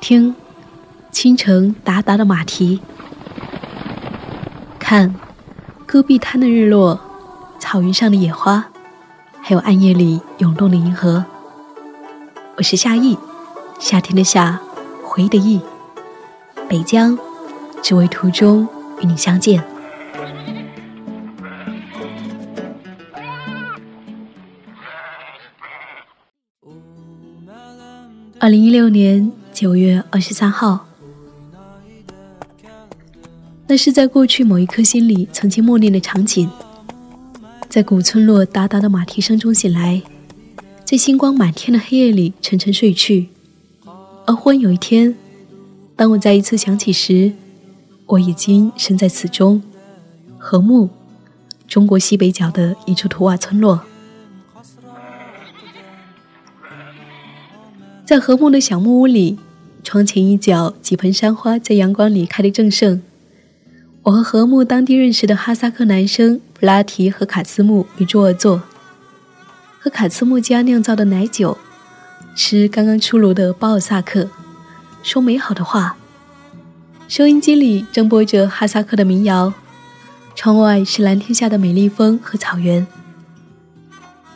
听，清晨达达的马蹄。看，戈壁滩的日落，草原上的野花，还有暗夜里涌动的银河。我是夏意，夏天的夏，回忆的忆，北疆，只为途中与你相见。二零一六年九月二十三号，那是在过去某一颗心里曾经默念的场景。在古村落哒哒的马蹄声中醒来，在星光满天的黑夜里沉沉睡去。而忽然有一天，当我再一次想起时，我已经身在此中——禾木，中国西北角的一处土瓦村落。在禾木的小木屋里，窗前一角几盆山花在阳光里开得正盛。我和禾木当地认识的哈萨克男生布拉提和卡斯木围桌而坐，喝卡斯木家酿造的奶酒，吃刚刚出炉的包尔萨克，说美好的话。收音机里正播着哈萨克的民谣，窗外是蓝天下的美丽风和草原。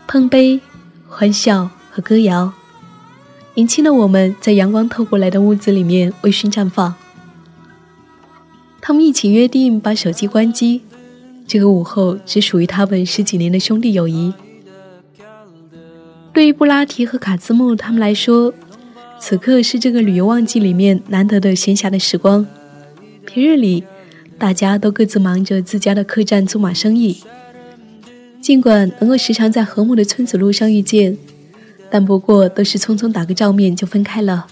碰杯，欢笑和歌谣。年轻的我们在阳光透过来的屋子里面微醺绽放。他们一起约定把手机关机，这个午后只属于他们十几年的兄弟友谊。对于布拉提和卡兹木他们来说，此刻是这个旅游旺季里面难得的闲暇的时光。平日里，大家都各自忙着自家的客栈租马生意。尽管能够时常在和睦的村子路上遇见。但不过都是匆匆打个照面就分开了。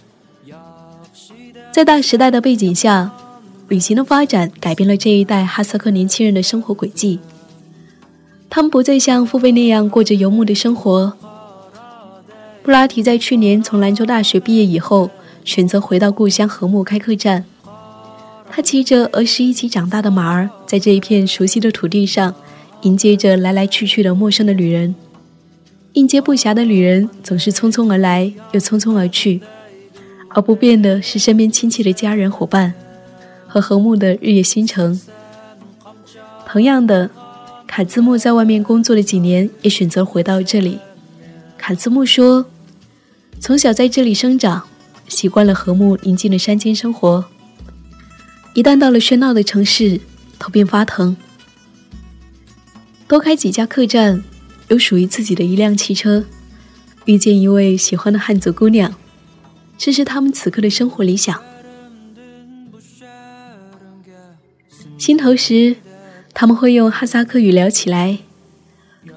在大时代的背景下，旅行的发展改变了这一代哈萨克年轻人的生活轨迹。他们不再像父辈那样过着游牧的生活。布拉提在去年从兰州大学毕业以后，选择回到故乡禾木开客栈。他骑着儿时一起长大的马儿，在这一片熟悉的土地上，迎接着来来去去的陌生的旅人。应接不暇的旅人总是匆匆而来，又匆匆而去，而不变的是身边亲戚的家人伙伴和和睦的日夜星辰。同样的，卡兹木在外面工作了几年，也选择回到这里。卡兹木说：“从小在这里生长，习惯了和睦宁静的山间生活，一旦到了喧闹的城市，头便发疼。多开几家客栈。”有属于自己的一辆汽车，遇见一位喜欢的汉族姑娘，这是他们此刻的生活理想。心头时，他们会用哈萨克语聊起来，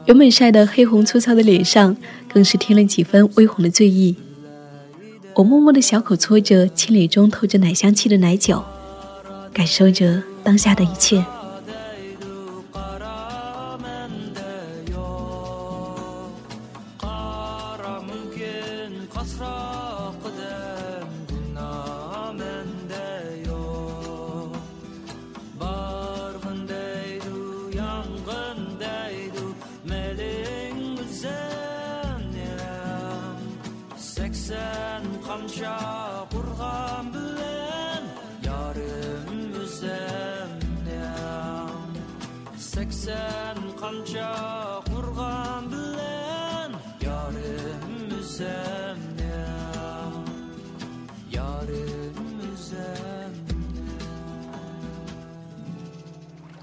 原本晒得黑红粗糙的脸上，更是添了几分微红的醉意。我默默的小口搓着清冽中透着奶香气的奶酒，感受着当下的一切。qasroqida nomanda yo'q borg'indaydu yong'indaydu meling uzanam sakson qamsho qurg'on bilan yorim uzanam sakson qamsho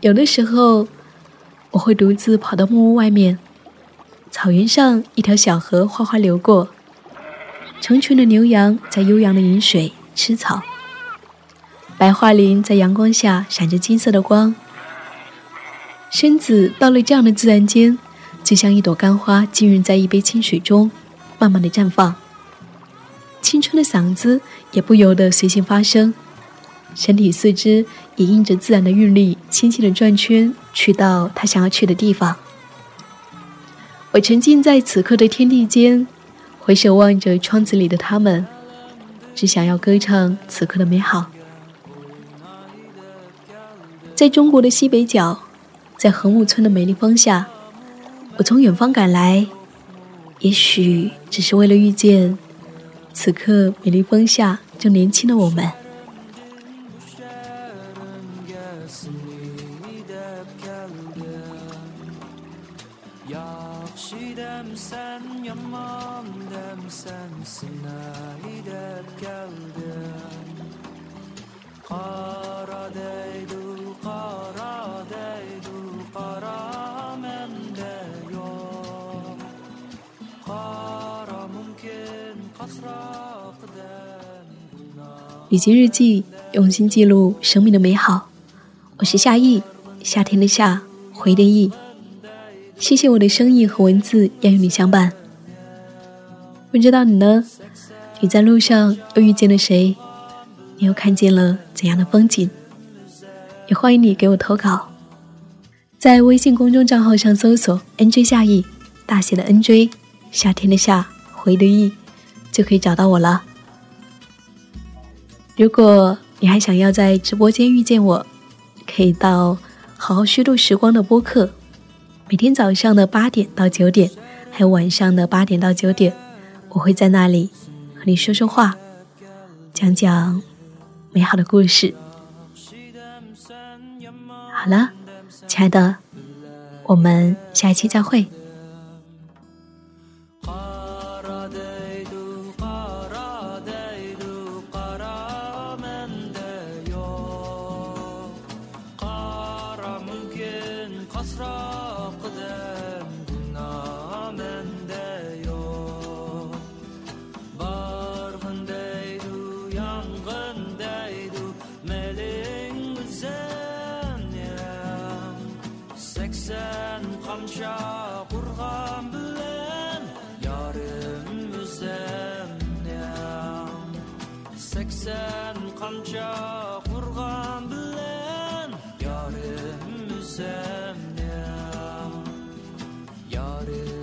有的时候，我会独自跑到木屋外面，草原上一条小河哗哗流过，成群的牛羊在悠扬的饮水吃草，白桦林在阳光下闪着金色的光。身子到了这样的自然间，就像一朵干花浸润在一杯清水中，慢慢的绽放。青春的嗓子也不由得随性发声。身体四肢也因着自然的韵律，轻轻的转圈，去到他想要去的地方。我沉浸在此刻的天地间，回首望着窗子里的他们，只想要歌唱此刻的美好。在中国的西北角，在禾木村的美丽风下，我从远方赶来，也许只是为了遇见此刻美丽风下。正年轻的我们。旅行日记，用心记录生命的美好。我是夏意，夏天的夏，回的意。谢谢我的声音和文字要与你相伴。不知道你呢？你在路上又遇见了谁？你又看见了怎样的风景？也欢迎你给我投稿，在微信公众账号上搜索 “nj 夏意”，大写的 “nj”，夏天的夏，回的意，就可以找到我了。如果你还想要在直播间遇见我，可以到“好好虚度时光”的播客，每天早上的八点到九点，还有晚上的八点到九点，我会在那里和你说说话，讲讲美好的故事。好了，亲爱的，我们下一期再会。started